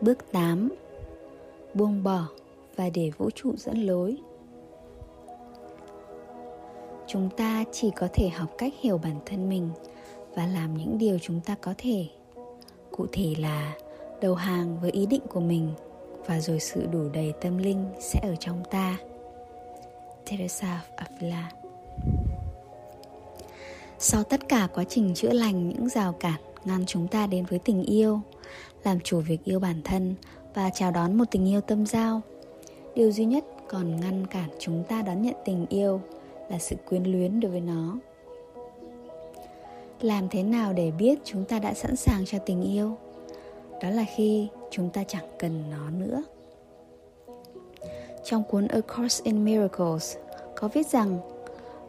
Bước 8 Buông bỏ và để vũ trụ dẫn lối Chúng ta chỉ có thể học cách hiểu bản thân mình và làm những điều chúng ta có thể. Cụ thể là đầu hàng với ý định của mình và rồi sự đủ đầy tâm linh sẽ ở trong ta. Teresa of Avila Sau tất cả quá trình chữa lành những rào cản ngăn chúng ta đến với tình yêu, làm chủ việc yêu bản thân và chào đón một tình yêu tâm giao, điều duy nhất còn ngăn cản chúng ta đón nhận tình yêu là sự quyến luyến đối với nó. Làm thế nào để biết chúng ta đã sẵn sàng cho tình yêu? Đó là khi chúng ta chẳng cần nó nữa. Trong cuốn A Course in Miracles có viết rằng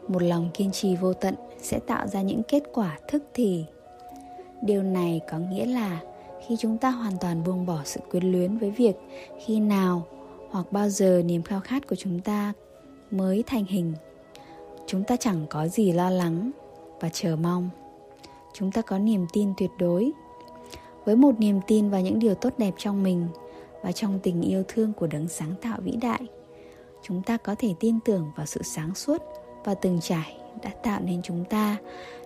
một lòng kiên trì vô tận sẽ tạo ra những kết quả thức thì. Điều này có nghĩa là khi chúng ta hoàn toàn buông bỏ sự quyến luyến với việc khi nào hoặc bao giờ niềm khao khát của chúng ta mới thành hình, chúng ta chẳng có gì lo lắng và chờ mong. Chúng ta có niềm tin tuyệt đối. Với một niềm tin vào những điều tốt đẹp trong mình và trong tình yêu thương của đấng sáng tạo vĩ đại, chúng ta có thể tin tưởng vào sự sáng suốt và từng trải đã tạo nên chúng ta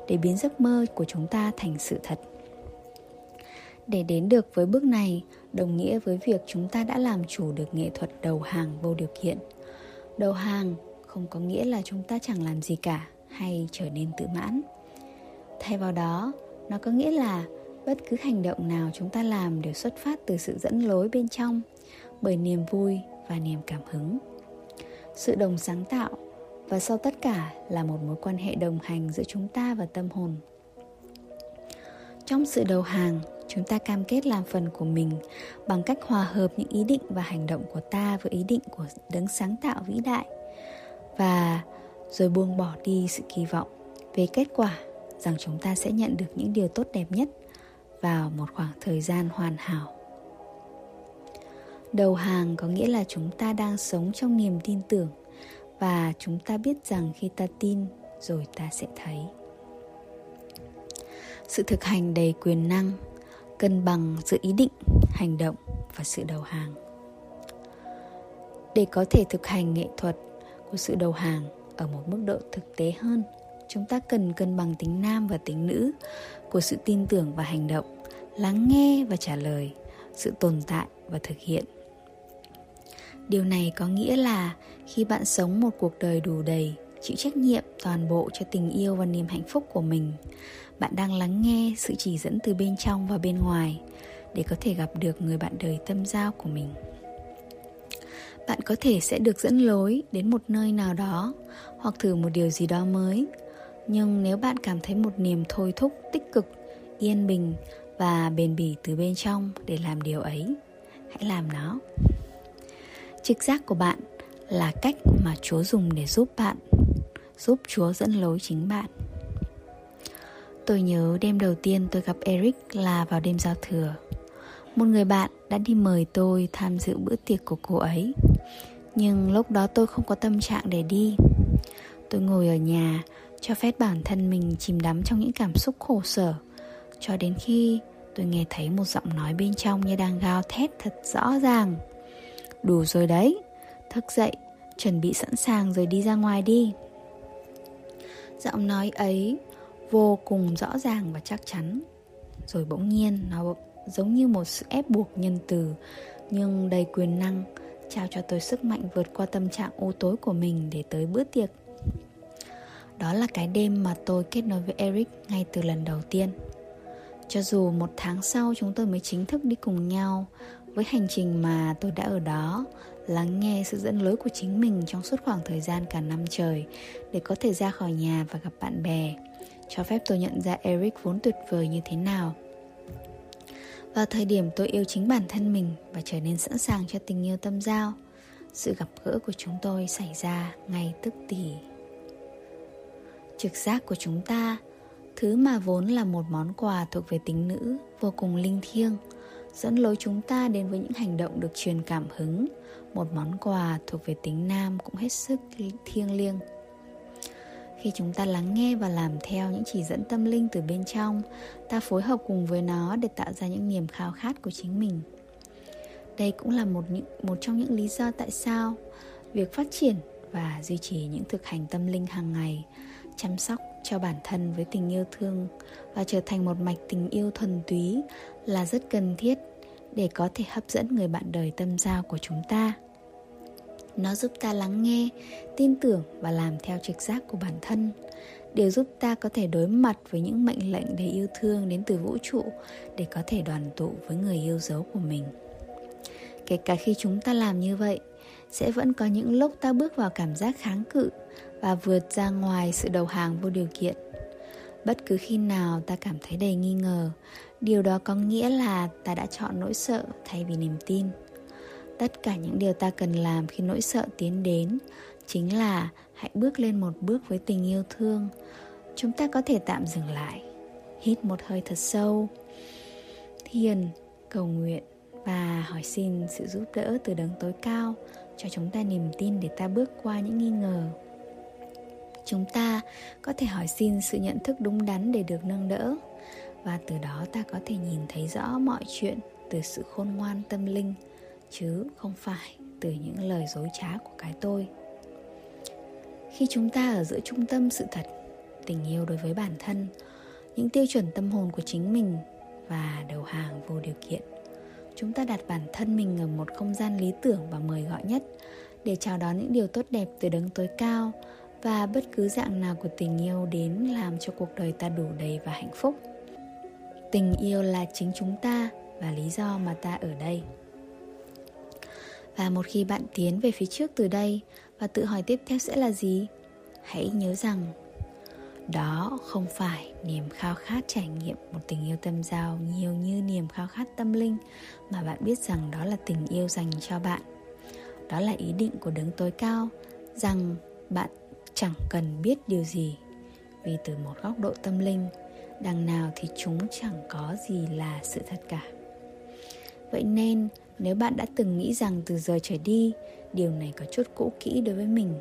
để biến giấc mơ của chúng ta thành sự thật để đến được với bước này, đồng nghĩa với việc chúng ta đã làm chủ được nghệ thuật đầu hàng vô điều kiện. Đầu hàng không có nghĩa là chúng ta chẳng làm gì cả hay trở nên tự mãn. Thay vào đó, nó có nghĩa là bất cứ hành động nào chúng ta làm đều xuất phát từ sự dẫn lối bên trong, bởi niềm vui và niềm cảm hứng. Sự đồng sáng tạo và sau tất cả là một mối quan hệ đồng hành giữa chúng ta và tâm hồn. Trong sự đầu hàng chúng ta cam kết làm phần của mình bằng cách hòa hợp những ý định và hành động của ta với ý định của đấng sáng tạo vĩ đại. Và rồi buông bỏ đi sự kỳ vọng về kết quả rằng chúng ta sẽ nhận được những điều tốt đẹp nhất vào một khoảng thời gian hoàn hảo. Đầu hàng có nghĩa là chúng ta đang sống trong niềm tin tưởng và chúng ta biết rằng khi ta tin rồi ta sẽ thấy. Sự thực hành đầy quyền năng cân bằng giữa ý định, hành động và sự đầu hàng. Để có thể thực hành nghệ thuật của sự đầu hàng ở một mức độ thực tế hơn, chúng ta cần cân bằng tính nam và tính nữ của sự tin tưởng và hành động, lắng nghe và trả lời, sự tồn tại và thực hiện. Điều này có nghĩa là khi bạn sống một cuộc đời đủ đầy chịu trách nhiệm toàn bộ cho tình yêu và niềm hạnh phúc của mình. Bạn đang lắng nghe sự chỉ dẫn từ bên trong và bên ngoài để có thể gặp được người bạn đời tâm giao của mình. Bạn có thể sẽ được dẫn lối đến một nơi nào đó hoặc thử một điều gì đó mới. Nhưng nếu bạn cảm thấy một niềm thôi thúc, tích cực, yên bình và bền bỉ từ bên trong để làm điều ấy, hãy làm nó. Trực giác của bạn là cách mà chúa dùng để giúp bạn giúp chúa dẫn lối chính bạn. Tôi nhớ đêm đầu tiên tôi gặp eric là vào đêm giao thừa. Một người bạn đã đi mời tôi tham dự bữa tiệc của cô ấy. Nhưng lúc đó tôi không có tâm trạng để đi. Tôi ngồi ở nhà, cho phép bản thân mình chìm đắm trong những cảm xúc khổ sở. Cho đến khi tôi nghe thấy một giọng nói bên trong như đang gào thét thật rõ ràng. Đủ rồi đấy, thức dậy, chuẩn bị sẵn sàng rồi đi ra ngoài đi giọng nói ấy vô cùng rõ ràng và chắc chắn. Rồi bỗng nhiên nó giống như một sự ép buộc nhân từ, nhưng đầy quyền năng, trao cho tôi sức mạnh vượt qua tâm trạng u tối của mình để tới bữa tiệc. Đó là cái đêm mà tôi kết nối với eric ngay từ lần đầu tiên. Cho dù một tháng sau chúng tôi mới chính thức đi cùng nhau, với hành trình mà tôi đã ở đó lắng nghe sự dẫn lối của chính mình trong suốt khoảng thời gian cả năm trời để có thể ra khỏi nhà và gặp bạn bè. Cho phép tôi nhận ra eric vốn tuyệt vời như thế nào. Vào thời điểm tôi yêu chính bản thân mình và trở nên sẵn sàng cho tình yêu tâm giao, sự gặp gỡ của chúng tôi xảy ra ngay tức thì. Trực giác của chúng ta, thứ mà vốn là một món quà thuộc về tính nữ, vô cùng linh thiêng dẫn lối chúng ta đến với những hành động được truyền cảm hứng. Một món quà thuộc về tính nam cũng hết sức thiêng liêng. Khi chúng ta lắng nghe và làm theo những chỉ dẫn tâm linh từ bên trong, ta phối hợp cùng với nó để tạo ra những niềm khao khát của chính mình. Đây cũng là một những, một trong những lý do tại sao việc phát triển và duy trì những thực hành tâm linh hàng ngày, chăm sóc cho bản thân với tình yêu thương và trở thành một mạch tình yêu thuần túy là rất cần thiết để có thể hấp dẫn người bạn đời tâm giao của chúng ta. Nó giúp ta lắng nghe, tin tưởng và làm theo trực giác của bản thân. Điều giúp ta có thể đối mặt với những mệnh lệnh đầy yêu thương đến từ vũ trụ để có thể đoàn tụ với người yêu dấu của mình. Kể cả khi chúng ta làm như vậy, sẽ vẫn có những lúc ta bước vào cảm giác kháng cự và vượt ra ngoài sự đầu hàng vô điều kiện. Bất cứ khi nào ta cảm thấy đầy nghi ngờ, điều đó có nghĩa là ta đã chọn nỗi sợ thay vì niềm tin. Tất cả những điều ta cần làm khi nỗi sợ tiến đến chính là hãy bước lên một bước với tình yêu thương. Chúng ta có thể tạm dừng lại, hít một hơi thật sâu, thiền, cầu nguyện và hỏi xin sự giúp đỡ từ đấng tối cao cho chúng ta niềm tin để ta bước qua những nghi ngờ chúng ta có thể hỏi xin sự nhận thức đúng đắn để được nâng đỡ. Và từ đó ta có thể nhìn thấy rõ mọi chuyện từ sự khôn ngoan tâm linh, chứ không phải từ những lời dối trá của cái tôi. Khi chúng ta ở giữa trung tâm sự thật, tình yêu đối với bản thân, những tiêu chuẩn tâm hồn của chính mình và đầu hàng vô điều kiện, chúng ta đặt bản thân mình ở một không gian lý tưởng và mời gọi nhất để chào đón những điều tốt đẹp từ đấng tối cao và bất cứ dạng nào của tình yêu đến làm cho cuộc đời ta đủ đầy và hạnh phúc. Tình yêu là chính chúng ta và lý do mà ta ở đây. Và một khi bạn tiến về phía trước từ đây và tự hỏi tiếp theo sẽ là gì, hãy nhớ rằng đó không phải niềm khao khát trải nghiệm một tình yêu tâm giao nhiều như niềm khao khát tâm linh mà bạn biết rằng đó là tình yêu dành cho bạn. Đó là ý định của đấng tối cao, rằng bạn chẳng cần biết điều gì. Vì từ một góc độ tâm linh, đằng nào thì chúng chẳng có gì là sự thật cả. Vậy nên, nếu bạn đã từng nghĩ rằng từ giờ trở đi, điều này có chút cũ kỹ đối với mình,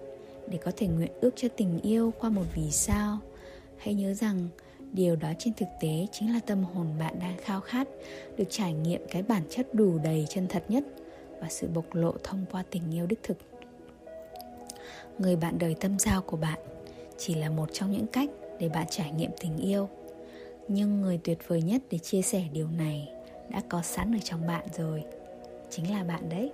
để có thể nguyện ước cho tình yêu qua một vì sao, hãy nhớ rằng điều đó trên thực tế chính là tâm hồn bạn đang khao khát được trải nghiệm cái bản chất đủ đầy chân thật nhất và sự bộc lộ thông qua tình yêu đích thực người bạn đời tâm giao của bạn chỉ là một trong những cách để bạn trải nghiệm tình yêu. Nhưng người tuyệt vời nhất để chia sẻ điều này đã có sẵn ở trong bạn rồi. Chính là bạn đấy.